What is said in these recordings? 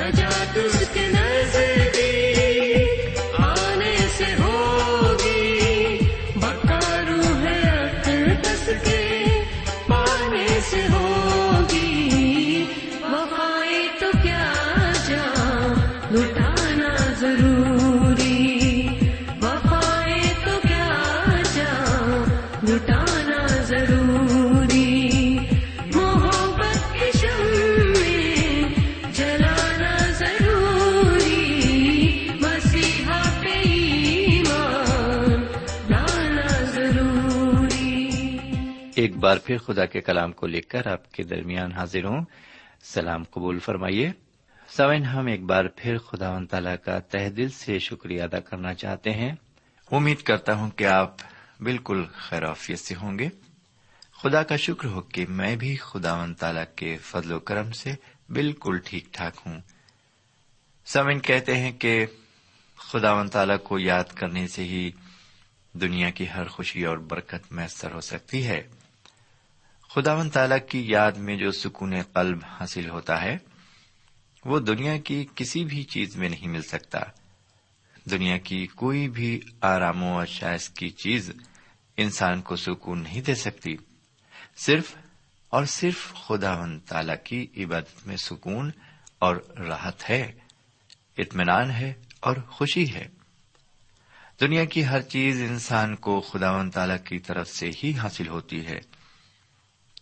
نجات اس کے بار پھر خدا کے کلام کو لے کر آپ کے درمیان حاضر ہوں۔ سلام قبول فرمائیے۔ سوئن، ہم ایک بار پھر خدا و تعالیٰ کا تہ دل سے شکریہ ادا کرنا چاہتے ہیں۔ امید کرتا ہوں کہ آپ بالکل خیرافیت سے ہوں گے۔ خدا کا شکر ہو کہ میں بھی خدا و تعالیٰ کے فضل و کرم سے بالکل ٹھیک ٹھاک ہوں۔ سوئن کہتے ہیں کہ خدا و تعالیٰ کو یاد کرنے سے ہی دنیا کی ہر خوشی اور برکت میسر ہو سکتی ہے۔ خداون تعالی کی یاد میں جو سکون قلب حاصل ہوتا ہے، وہ دنیا کی کسی بھی چیز میں نہیں مل سکتا۔ دنیا کی کوئی بھی آرام و شائز کی چیز انسان کو سکون نہیں دے سکتی۔ صرف اور صرف خداون تعالی کی عبادت میں سکون اور راحت ہے، اطمینان ہے اور خوشی ہے۔ دنیا کی ہر چیز انسان کو خداون تعالی کی طرف سے ہی حاصل ہوتی ہے۔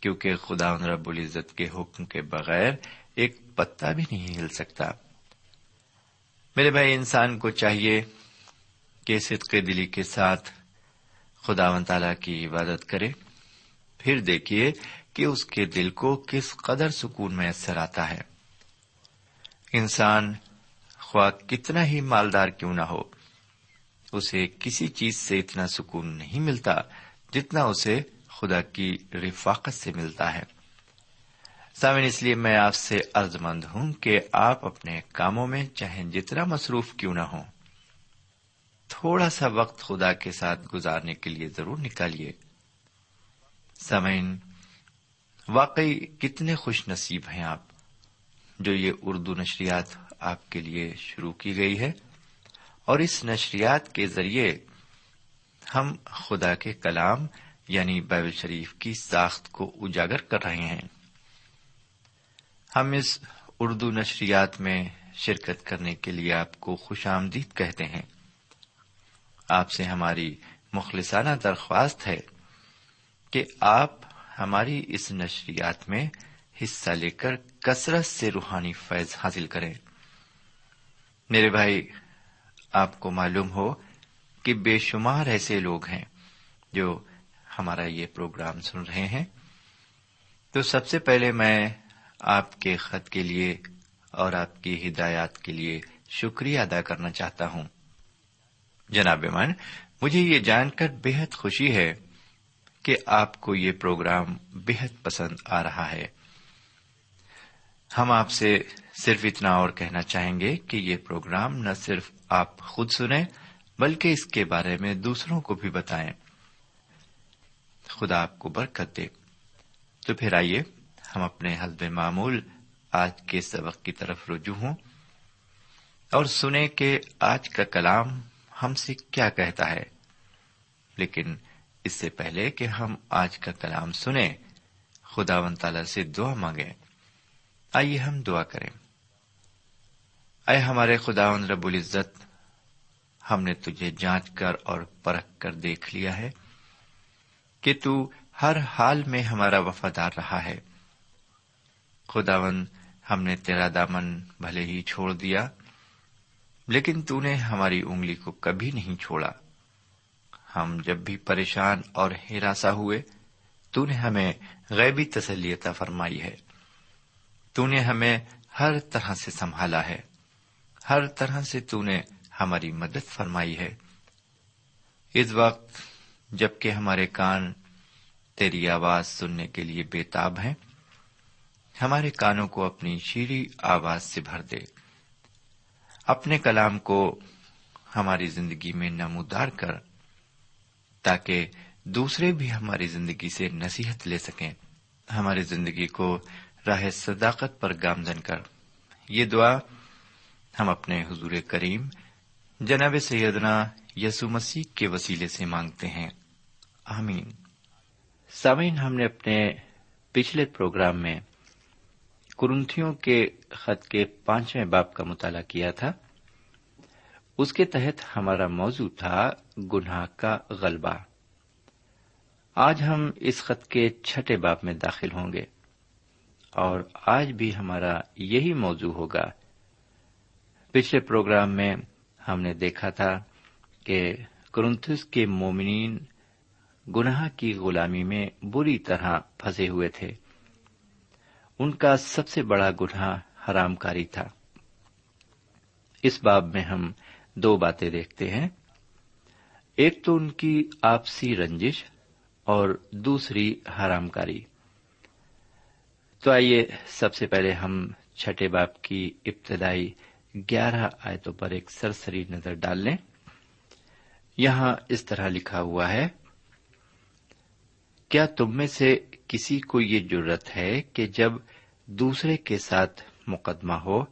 کیونکہ خدا رب العزت کے حکم کے بغیر ایک پتا بھی نہیں ہل سکتا۔ میرے بھائی، انسان کو چاہیے کہ صدق دلی کے ساتھ خدا و تعالی کی عبادت کرے۔ پھر دیکھیے کہ اس کے دل کو کس قدر سکون میسر آتا ہے۔ انسان خواہ کتنا ہی مالدار کیوں نہ ہو، اسے کسی چیز سے اتنا سکون نہیں ملتا جتنا اسے خدا کی رفاقت سے ملتا ہے۔ سامن اس لیے میں آپ سے عرض مند ہوں کہ آپ اپنے کاموں میں چاہے جتنا مصروف کیوں نہ ہوں، تھوڑا سا وقت خدا کے ساتھ گزارنے کے لیے ضرور نکالیے۔ سمعین واقعی کتنے خوش نصیب ہیں آپ جو یہ اردو نشریات آپ کے لیے شروع کی گئی ہے۔ اور اس نشریات کے ذریعے ہم خدا کے کلام یعنی بائبل شریف کی ساخت کو اجاگر کر رہے ہیں۔ ہم اس اردو نشریات میں شرکت کرنے کے لیے آپ کو خوش آمدید کہتے ہیں۔ آپ سے ہماری مخلصانہ درخواست ہے کہ آپ ہماری اس نشریات میں حصہ لے کر کثرت سے روحانی فیض حاصل کریں۔ میرے بھائی، آپ کو معلوم ہو کہ بے شمار ایسے لوگ ہیں جو ہمارا یہ پروگرام سن رہے ہیں۔ تو سب سے پہلے میں آپ کے خط کے لیے اور آپ کی ہدایات کے لیے شکریہ ادا کرنا چاہتا ہوں۔ جناب من مجھے یہ جان کر بےحد خوشی ہے کہ آپ کو یہ پروگرام بےحد پسند آ رہا ہے۔ ہم آپ سے صرف اتنا اور کہنا چاہیں گے کہ یہ پروگرام نہ صرف آپ خود سنیں، بلکہ اس کے بارے میں دوسروں کو بھی بتائیں۔ خدا آپ کو برکت دے۔ تو پھر آئیے، ہم اپنے حلب معمول آج کے سبق کی طرف رجوع ہوں اور سنیں کہ آج کا کلام ہم سے کیا کہتا ہے۔ لیکن اس سے پہلے کہ ہم آج کا کلام سنیں، خدا و تعالی سے دعا مانگیں۔ آئیے ہم دعا کریں۔ اے ہمارے خدا رب العزت، ہم نے تجھے جانچ کر اور پرکھ کر دیکھ لیا ہے۔ کہ تو ہر حال میں ہمارا وفادار رہا ہے۔ خداون ہم نے تیرا دامن بھلے ہی چھوڑ دیا، لیکن تو نے ہماری انگلی کو کبھی نہیں چھوڑا۔ ہم جب بھی پریشان اور ہراساں ہوئے، تو نے ہمیں غیبی تسلیتا فرمائی ہے۔ تو نے ہمیں ہر طرح سے سنبھالا ہے۔ ہر طرح سے تو نے ہماری مدد فرمائی ہے۔ اس وقت جبکہ ہمارے کان تیری آواز سننے کے لیے بےتاب ہیں، ہمارے کانوں کو اپنی شیریں آواز سے بھر دے۔ اپنے کلام کو ہماری زندگی میں نمودار کر، تاکہ دوسرے بھی ہماری زندگی سے نصیحت لے سکیں۔ ہماری زندگی کو راہ صداقت پر گامزن کر۔ یہ دعا ہم اپنے حضور کریم جناب سیدنا یسو مسیح کے وسیلے سے مانگتے ہیں۔ آمین۔ سامعین، ہم نے اپنے پچھلے پروگرام میں کرنتھیوں کے خط کے پانچویں باپ کا مطالعہ کیا تھا۔ اس کے تحت ہمارا موضوع تھا گناہ کا غلبہ۔ آج ہم اس خط کے چھٹے باپ میں داخل ہوں گے۔ اور آج بھی ہمارا یہی موضوع ہوگا۔ پچھلے پروگرام میں ہم نے دیکھا تھا کہ کرنتھس کے مومنین گناہ کی غلامی میں بری طرح پھنسے ہوئے تھے۔ ان کا سب سے بڑا گناہ حرام کاری تھا۔ اس باب میں ہم دو باتیں دیکھتے ہیں۔ ایک تو ان کی آپسی رنجش اور دوسری حرام کاری۔ تو آئیے سب سے پہلے ہم چھٹے باپ کی ابتدائی گیارہ آیتوں پر ایک سرسری نظر ڈال لیں۔ یہاں اس طرح لکھا ہوا ہے، کیا تم میں سے کسی کو یہ ضرورت ہے کہ جب دوسرے کے ساتھ مقدمہ ہو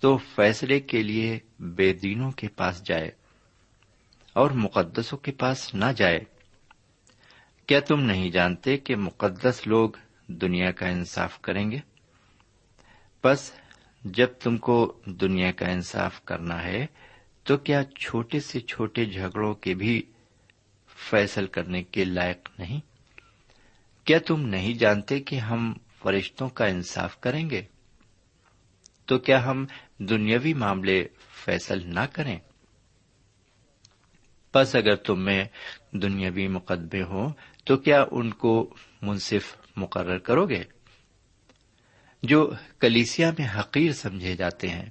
تو فیصلے کے لیے بے دینوں کے پاس جائے اور مقدسوں کے پاس نہ جائے؟ کیا تم نہیں جانتے کہ مقدس لوگ دنیا کا انصاف کریں گے؟ بس جب تم کو دنیا کا انصاف کرنا ہے تو کیا چھوٹے سے چھوٹے جھگڑوں کے بھی فیصل کرنے کے لائق نہیں؟ کیا تم نہیں جانتے کہ ہم فرشتوں کا انصاف کریں گے؟ تو کیا ہم دنیاوی معاملے فیصل نہ کریں؟ بس اگر تم میں دنیاوی مقدمے ہوں، تو کیا ان کو منصف مقرر کرو گے؟ جو کلیسیا میں حقیر سمجھے جاتے ہیں۔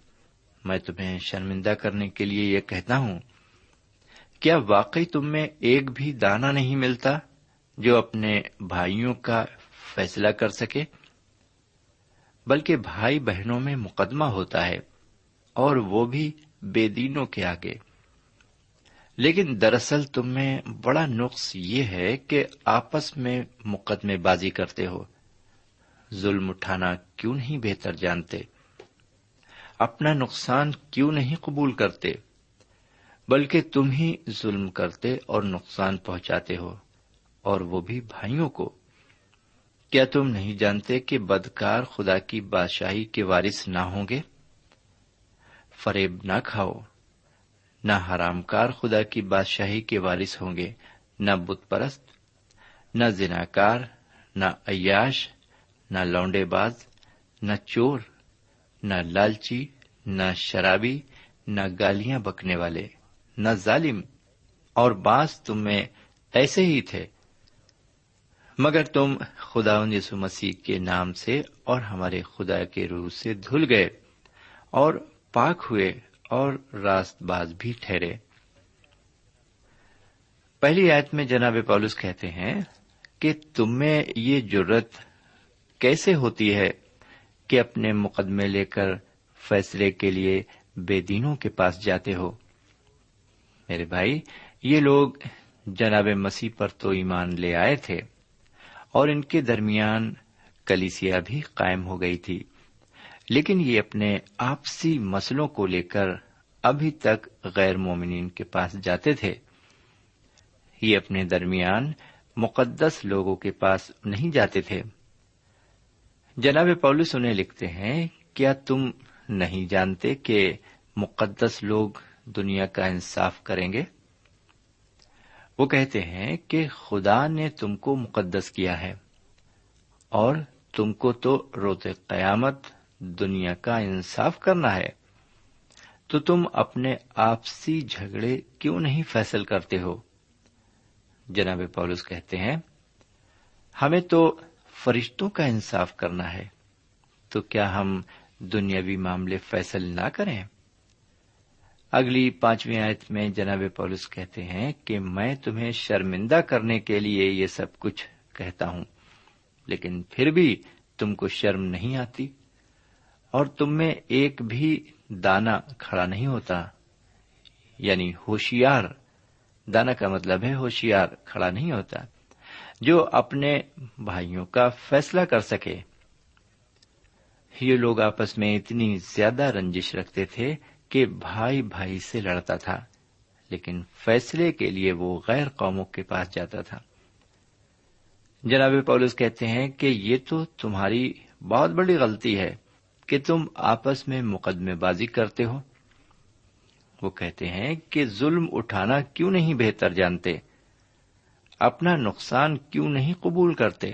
میں تمہیں شرمندہ کرنے کے لیے یہ کہتا ہوں، کیا واقعی تم میں ایک بھی دانا نہیں ملتا جو اپنے بھائیوں کا فیصلہ کر سکے؟ بلکہ بھائی بہنوں میں مقدمہ ہوتا ہے اور وہ بھی بے دینوں کے آگے۔ لیکن دراصل تم میں بڑا نقص یہ ہے کہ آپس میں مقدمے بازی کرتے ہو۔ ظلم اٹھانا کیوں نہیں بہتر جانتے؟ اپنا نقصان کیوں نہیں قبول کرتے؟ بلکہ تم ہی ظلم کرتے اور نقصان پہنچاتے ہو، اور وہ بھی بھائیوں کو۔ کیا تم نہیں جانتے کہ بدکار خدا کی بادشاہی کے وارث نہ ہوں گے؟ فریب نہ کھاؤ، نہ حرام کار خدا کی بادشاہی کے وارث ہوں گے، نہ بت پرست، نہ زناکار، نہ عیاش، نہ لونڈے باز، نہ چور۔ نہ لالچی، نہ شرابی، نہ گالیاں بکنے والے، نہ ظالم، اور بعض تم میں ایسے ہی تھے۔ مگر تم خدا یسو مسیح کے نام سے اور ہمارے خدا کے روح سے دھل گئے، اور پاک ہوئے، اور راست باز بھی ٹھہرے۔ پہلی آیت میں جناب پولس کہتے ہیں کہ تم میں یہ ضرورت کیسے ہوتی ہے؟ کہ اپنے مقدمے لے کر فیصلے کے لیے بے دینوں کے پاس جاتے ہو۔ میرے بھائی، یہ لوگ جناب مسیح پر تو ایمان لے آئے تھے اور ان کے درمیان کلیسیا بھی قائم ہو گئی تھی۔ لیکن یہ اپنے آپسی مسلوں کو لے کر ابھی تک غیر مومنین کے پاس جاتے تھے۔ یہ اپنے درمیان مقدس لوگوں کے پاس نہیں جاتے تھے۔ جناب پولس انہیں لکھتے ہیں، کیا تم نہیں جانتے کہ مقدس لوگ دنیا کا انصاف کریں گے؟ وہ کہتے ہیں کہ خدا نے تم کو مقدس کیا ہے اور تم کو تو روتے قیامت دنیا کا انصاف کرنا ہے۔ تو تم اپنے آپسی جھگڑے کیوں نہیں فیصل کرتے ہو؟ جناب پولس کہتے ہیں، ہمیں تو فرشتوں کا انصاف کرنا ہے، تو کیا ہم دنیاوی معاملے فیصل نہ کریں؟ اگلی پانچویں آیت میں جناب پولس کہتے ہیں کہ میں تمہیں شرمندہ کرنے کے لیے یہ سب کچھ کہتا ہوں، لیکن پھر بھی تم کو شرم نہیں آتی اور تم میں ایک بھی دانا کھڑا نہیں ہوتا یعنی ہوشیار، دانا کا مطلب ہے ہوشیار کھڑا نہیں ہوتا۔ جو اپنے بھائیوں کا فیصلہ کر سکے۔ یہ لوگ آپس میں اتنی زیادہ رنجش رکھتے تھے کہ بھائی بھائی سے لڑتا تھا، لیکن فیصلے کے لیے وہ غیر قوموں کے پاس جاتا تھا۔ جناب پولس کہتے ہیں کہ یہ تو تمہاری بہت بڑی غلطی ہے کہ تم آپس میں مقدمے بازی کرتے ہو۔ وہ کہتے ہیں کہ ظلم اٹھانا کیوں نہیں بہتر جانتے؟ اپنا نقصان کیوں نہیں قبول کرتے؟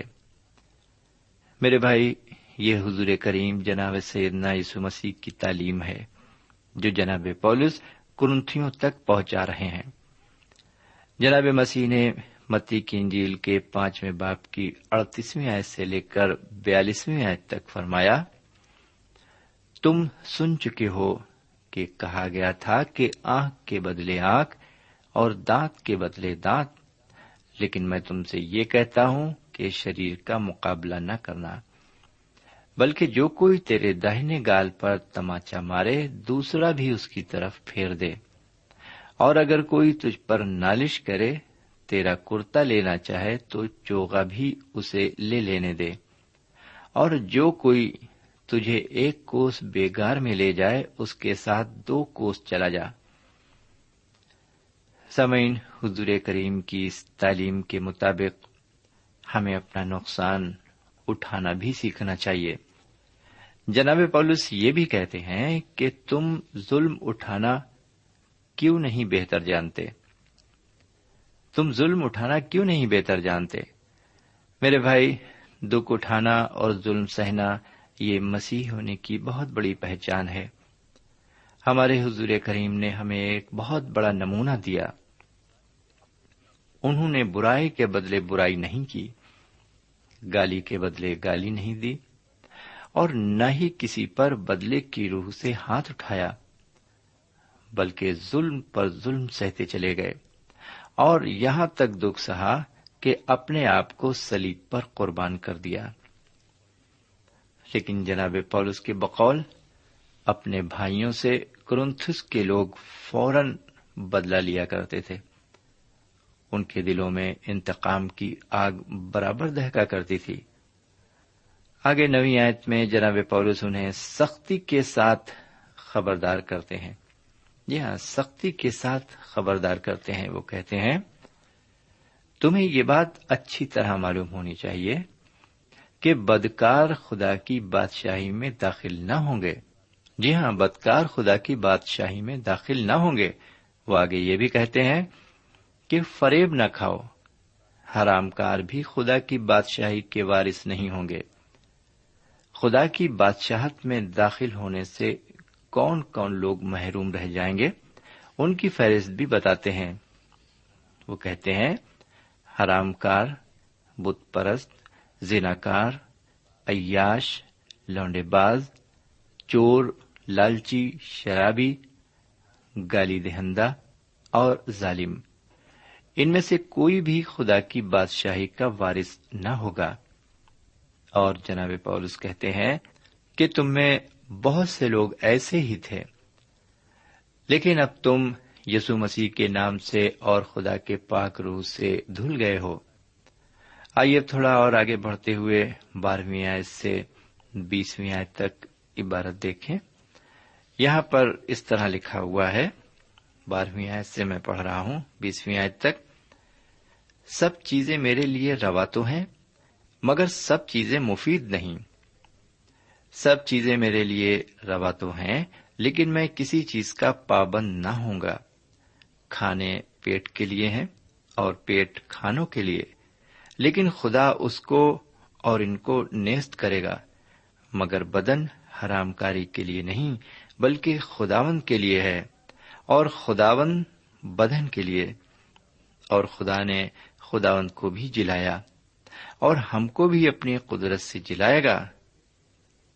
میرے بھائی، یہ حضور کریم جناب سیدنا یسو مسیح کی تعلیم ہے، جو جناب پولس کرنتھیوں تک پہنچا رہے ہیں۔ جناب مسیح نے متی کی انجیل کے پانچویں باپ کی اڑتیسویں آیت سے لے کر بیالیسویں آیت تک فرمایا، تم سن چکے ہو کہ کہا گیا تھا کہ آنکھ کے بدلے آنکھ اور دانت کے بدلے دانت لیکن میں تم سے یہ کہتا ہوں کہ شریر کا مقابلہ نہ کرنا، بلکہ جو کوئی تیرے داہنے گال پر تماچا مارے، دوسرا بھی اس کی طرف پھیر دے۔ اور اگر کوئی تجھ پر نالش کرے، تیرا کرتا لینا چاہے تو چوگا بھی اسے لے لینے دے۔ اور جو کوئی تجھے ایک کوس بےگار میں لے جائے، اس کے ساتھ دو کوس چلا جا۔ سمعین حضور کریم کی اس تعلیم کے مطابق ہمیں اپنا نقصان اٹھانا بھی سیکھنا چاہیے۔ جناب پولس یہ بھی کہتے ہیں کہ تم ظلم اٹھانا کیوں نہیں بہتر جانتے؟ تم ظلم اٹھانا کیوں نہیں بہتر جانتے؟ میرے بھائی، دکھ اٹھانا اور ظلم سہنا یہ مسیح ہونے کی بہت بڑی پہچان ہے۔ ہمارے حضور کریم نے ہمیں ایک بہت بڑا نمونہ دیا۔ انہوں نے برائی کے بدلے برائی نہیں کی، گالی کے بدلے گالی نہیں دی، اور نہ ہی کسی پر بدلے کی روح سے ہاتھ اٹھایا، بلکہ ظلم پر ظلم سہتے چلے گئے۔ اور یہاں تک دکھ سہا کہ اپنے آپ کو سلیب پر قربان کر دیا۔ لیکن جناب پولس کے بقول، اپنے بھائیوں سے کرنتھس کے لوگ فوراً بدلا لیا کرتے تھے۔ ان کے دلوں میں انتقام کی آگ برابر دہکا کرتی تھی۔ آگے نوی آیت میں جناب پولس انہیں سختی کے ساتھ خبردار کرتے ہیں۔ جی ہاں سختی کے ساتھ خبردار کرتے ہیں، وہ کہتے ہیں، تمہیں یہ بات اچھی طرح معلوم ہونی چاہیے کہ بدکار خدا کی بادشاہی میں داخل نہ ہوں گے۔ جی ہاں بدکار خدا کی بادشاہی میں داخل نہ ہوں گے۔ وہ آگے یہ بھی کہتے ہیں کہ فریب نہ کھاؤ۔ حرام کار بھی خدا کی بادشاہی کے وارث نہیں ہوں گے۔ خدا کی بادشاہت میں داخل ہونے سے کون کون لوگ محروم رہ جائیں گے؟ ان کی فہرست بھی بتاتے ہیں۔ وہ کہتے ہیں حرام کار بت پرست زیناکار عیاش، لونڈے باز، چور، لالچی، شرابی، گالی دہندہ اور ظالم۔ ان میں سے کوئی بھی خدا کی بادشاہی کا وارث نہ ہوگا۔ اور جناب پولس کہتے ہیں کہ تم میں بہت سے لوگ ایسے ہی تھے۔ لیکن اب تم یسو مسیح کے نام سے اور خدا کے پاک روح سے دھل گئے ہو۔ آئیے اب تھوڑا اور آگے بڑھتے ہوئے بارہویں آیت سے بیسویں آیت تک عبارت دیکھیں۔ یہاں پر اس طرح لکھا ہوا ہے۔ بارہویں آیت سے میں پڑھ رہا ہوں۔ بیسویں آیت تک۔ سب چیزیں میرے لیے روا تو ہیں، مگر سب چیزیں مفید نہیں۔ سب چیزیں میرے لیے روا تو ہیں، لیکن میں کسی چیز کا پابند نہ ہوں گا۔ کھانے پیٹ کے لیے ہیں اور پیٹ کھانوں کے لیے، لیکن خدا اس کو اور ان کو نیست کرے گا۔ مگر بدن حرام کاری کے لیے نہیں، بلکہ خداون کے لیے ہے، اور خداون بدن کے لیے۔ اور خدا نے خداون کو بھی جلایا اور ہم کو بھی اپنی قدرت سے جلائے گا۔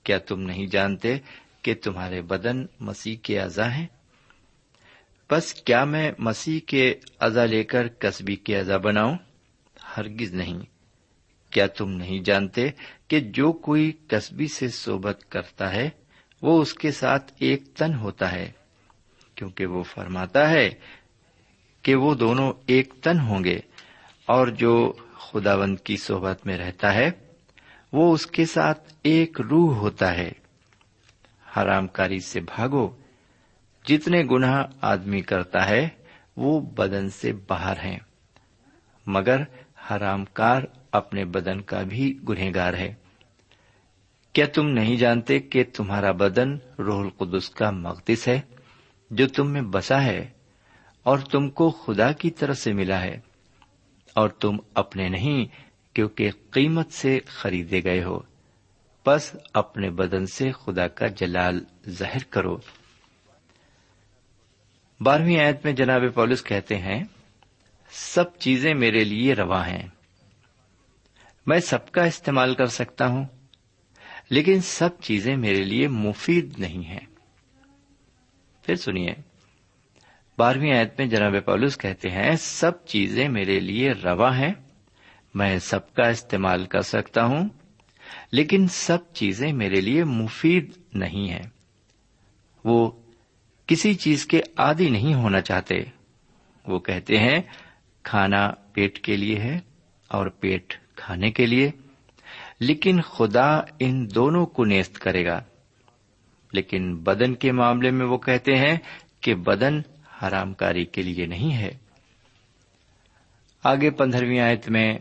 کیا تم نہیں جانتے کہ تمہارے بدن مسیح کے اعضا ہیں؟ بس کیا میں مسیح کے اعضا لے کر کسبی کے اعضا بناؤں؟ ہرگز نہیں۔ کیا تم نہیں جانتے کہ جو کوئی کسبی سے صحبت کرتا ہے، وہ اس کے ساتھ ایک تن ہوتا ہے، کیونکہ وہ فرماتا ہے کہ وہ دونوں ایک تن ہوں گے۔ اور جو خداوند کی صحبت میں رہتا ہے، وہ اس کے ساتھ ایک روح ہوتا ہے۔ حرام کاری سے بھاگو، جتنے گناہ آدمی کرتا ہے، وہ بدن سے باہر ہیں۔ مگر حرام کار اپنے بدن کا بھی گنہگار ہے۔ کیا تم نہیں جانتے کہ تمہارا بدن روح القدس کا مقدس ہے، جو تم میں بسا ہے اور تم کو خدا کی طرف سے ملا ہے؟ اور تم اپنے نہیں کیونکہ قیمت سے خریدے گئے ہو۔ بس اپنے بدن سے خدا کا جلال ظاہر کرو۔ بارہویں آیت میں جناب پولس کہتے ہیں، سب چیزیں میرے لیے روا ہیں۔ میں سب کا استعمال کر سکتا ہوں، لیکن سب چیزیں میرے لیے مفید نہیں ہیں۔ پھر سنیے بارہویں آیت میں جناب پولس کہتے ہیں، سب چیزیں میرے لیے روا ہیں، میں سب کا استعمال کر سکتا ہوں، لیکن سب چیزیں میرے لیے مفید نہیں ہیں۔ وہ کسی چیز کے عادی نہیں ہونا چاہتے۔ وہ کہتے ہیں، کھانا پیٹ کے لیے ہے اور پیٹ کھانے کے لیے، لیکن خدا ان دونوں کو نیست کرے گا۔ لیکن بدن کے معاملے میں وہ کہتے ہیں کہ بدن حرام کاری کے لیے نہیں ہے۔ آگے پندرہویں آیت میں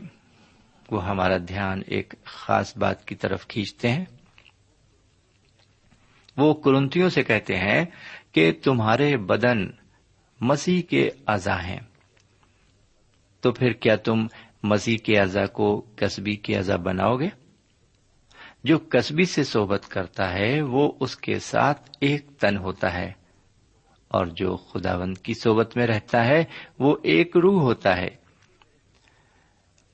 وہ ہمارا دھیان ایک خاص بات کی طرف کھینچتے ہیں۔ وہ کرنتیوں سے کہتے ہیں کہ تمہارے بدن مسیح کے اعضا ہیں۔ تو پھر کیا تم مسیح کے اعضا کو کسبی کے اعضا بناؤ گے؟ جو کسبی سے صحبت کرتا ہے وہ اس کے ساتھ ایک تن ہوتا ہے۔ اور جو خداوند کی صحبت میں رہتا ہے، وہ ایک روح ہوتا ہے۔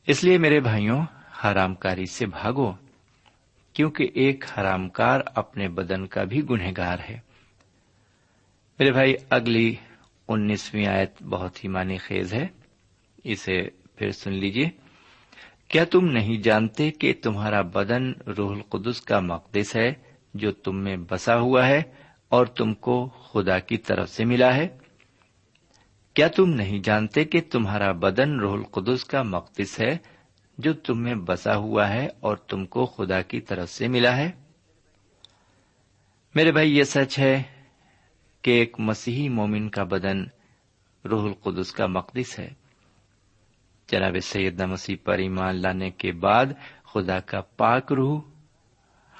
اس لیے میرے بھائیوں حرام کاری سے بھاگو، کیونکہ ایک حرام کار اپنے بدن کا بھی گنہگار ہے۔ میرے بھائی، اگلی انیسویں آیت بہت ہی معنی خیز ہے۔ اسے پھر سن لیجیے کیا تم نہیں جانتے کہ تمہارا بدن روح القدس کا مقدس ہے، جو تم میں بسا ہوا ہے؟ اور تم کو خدا کی طرف سے ملا ہے؟ کیا تم نہیں جانتے کہ تمہارا بدن روح القدس کا مقدس ہے جو تم میں بسا ہوا ہے اور تم کو خدا کی طرف سے ملا ہے؟ میرے بھائی، یہ سچ ہے کہ ایک مسیحی مومن کا بدن روح القدس کا مقدس ہے۔ جناب سیدنا مسیح پر ایمان لانے کے بعد خدا کا پاک روح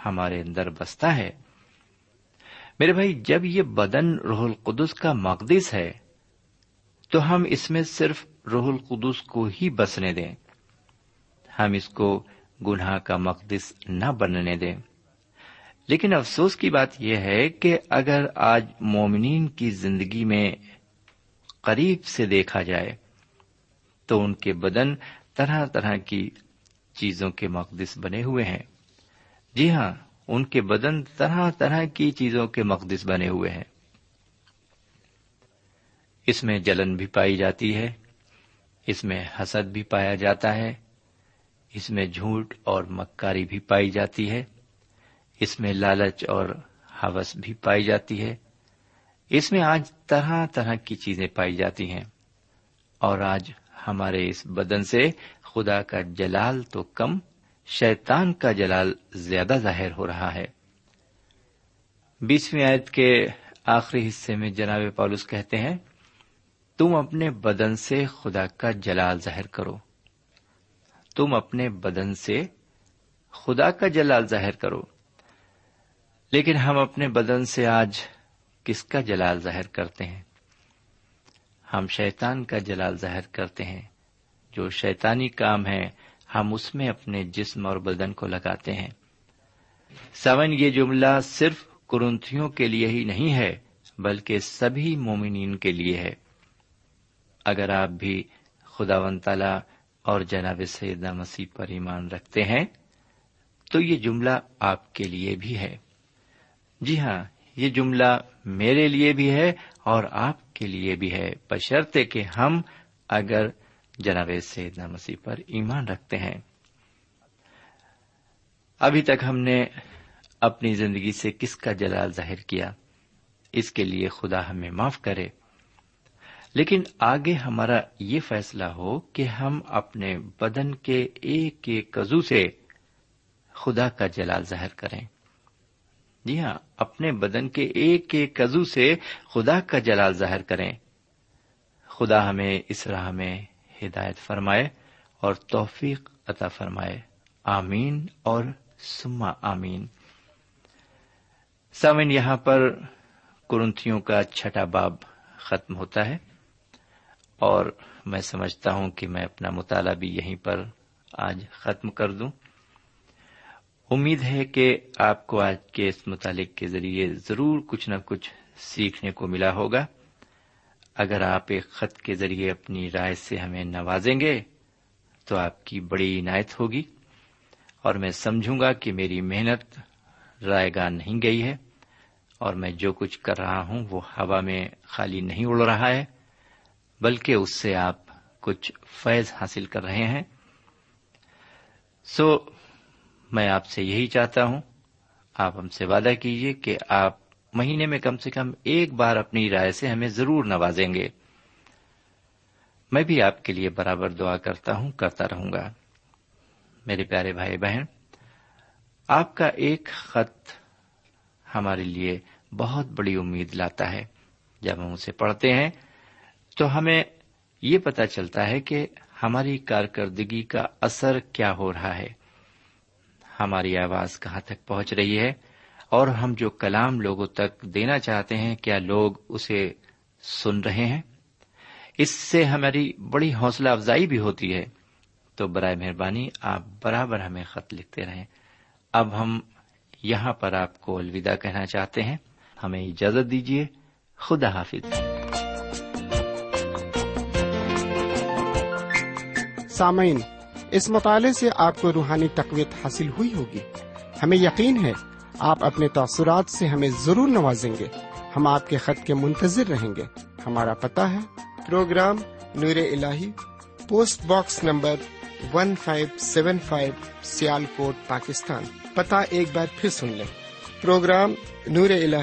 ہمارے اندر بستا ہے۔ میرے بھائی، جب یہ بدن روح القدس کا مقدس ہے، تو ہم اس میں صرف روح القدس کو ہی بسنے دیں۔ ہم اس کو گناہ کا مقدس نہ بننے دیں۔ لیکن افسوس کی بات یہ ہے کہ اگر آج مومنین کی زندگی میں قریب سے دیکھا جائے، تو ان کے بدن طرح طرح کی چیزوں کے مقدس بنے ہوئے ہیں۔ جی ہاں ان کے بدن طرح طرح کی چیزوں کے مقدس بنے ہوئے ہیں۔ اس میں جلن بھی پائی جاتی ہے، اس میں حسد بھی پایا جاتا ہے، اس میں جھوٹ اور مکاری بھی پائی جاتی ہے، اس میں لالچ اور حوث بھی پائی جاتی ہے۔ اس میں آج طرح طرح کی چیزیں پائی جاتی ہیں۔ اور آج ہمارے اس بدن سے خدا کا جلال تو کم شیطان کا جلال زیادہ ظاہر ہو رہا ہے۔ بیسویں آیت کے آخری حصے میں جناب پالوس کہتے ہیں، تم اپنے بدن سے خدا کا جلال ظاہر کرو۔ تم اپنے بدن سے خدا کا جلال ظاہر کرو۔ لیکن ہم اپنے بدن سے آج کس کا جلال ظاہر کرتے ہیں؟ ہم شیطان کا جلال ظاہر کرتے ہیں۔ جو شیطانی کام ہے ہم اس میں اپنے جسم اور بدن کو لگاتے ہیں۔ سون یہ جملہ صرف کرنتھیوں کے لیے ہی نہیں ہے، بلکہ سبھی مومنین کے لیے ہے۔ اگر آپ بھی خدا و تعالی اور جناب سیدہ مسیح پر ایمان رکھتے ہیں، تو یہ جملہ آپ کے لیے بھی ہے۔ جی ہاں یہ جملہ میرے لیے بھی ہے اور آپ کے لیے بھی ہے۔ بشرطے کہ ہم اگر جناب سیدنا مسیح پر ایمان رکھتے ہیں۔ ابھی تک ہم نے اپنی زندگی سے کس کا جلال ظاہر کیا، اس کے لیے خدا ہمیں معاف کرے۔ لیکن آگے ہمارا یہ فیصلہ ہو کہ ہم اپنے بدن کے ایک ایک کزو سے خدا کا جلال ظاہر کریں۔ جی ہاں اپنے بدن کے ایک ایک کزو سے خدا کا جلال ظاہر کریں۔ خدا ہمیں اس راہ میں ہدایت فرمائے اور توفیق عطا فرمائے۔ آمین اور سما آمین۔ سامن یہاں پر کرنتھیوں کا چھٹا باب ختم ہوتا ہے اور میں سمجھتا ہوں کہ میں اپنا مطالعہ بھی یہیں پر آج ختم کر دوں۔ امید ہے کہ آپ کو آج کے اس مطالعے کے ذریعے ضرور کچھ نہ کچھ سیکھنے کو ملا ہوگا۔ اگر آپ ایک خط کے ذریعے اپنی رائے سے ہمیں نوازیں گے، تو آپ کی بڑی عنایت ہوگی۔ اور میں سمجھوں گا کہ میری محنت رائے گاہ نہیں گئی ہے، اور میں جو کچھ کر رہا ہوں وہ ہوا میں خالی نہیں اڑ رہا ہے، بلکہ اس سے آپ کچھ فیض حاصل کر رہے ہیں۔ سو، میں آپ سے یہی چاہتا ہوں، آپ ہم سے وعدہ کیجیے کہ آپ مہینے میں کم سے کم ایک بار اپنی رائے سے ہمیں ضرور نوازیں گے۔ میں بھی آپ کے لیے برابر دعا کرتا ہوں، کرتا رہوں گا۔ میرے پیارے بھائی بہن، آپ کا ایک خط ہمارے لیے بہت بڑی امید لاتا ہے۔ جب ہم اسے پڑھتے ہیں تو ہمیں یہ پتا چلتا ہے کہ ہماری کارکردگی کا اثر کیا ہو رہا ہے۔ ہماری آواز کہاں تک پہنچ رہی ہے؟ اور ہم جو کلام لوگوں تک دینا چاہتے ہیں، کیا لوگ اسے سن رہے ہیں؟ اس سے ہماری بڑی حوصلہ افزائی بھی ہوتی ہے۔ تو برائے مہربانی آپ برابر ہمیں خط لکھتے رہیں۔ اب ہم یہاں پر آپ کو الوداع کہنا چاہتے ہیں۔ ہمیں اجازت دیجیے خدا حافظ۔ سامعین، اس مطالعے سے آپ کو روحانی تقویت حاصل ہوئی ہوگی۔ ہمیں یقین ہے آپ اپنے تاثرات سے ہمیں ضرور نوازیں گے۔ ہم آپ کے خط کے منتظر رہیں گے۔ ہمارا پتا ہے۔ پروگرام نور ال post box number one five seven five Sialkot Pakistan. پتا ایک بار پھر سن لیں۔ پروگرام نور ال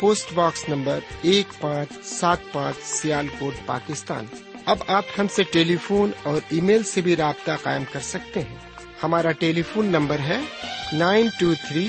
پوسٹ باکس نمبر ایک پانچ سات پانچ سیال کوٹ پاکستان۔ اب آپ ہم سے ٹیلی فون اور ای میل سے بھی رابطہ قائم کر سکتے ہیں۔ ہمارا ٹیلی فون نمبر ہے nine two three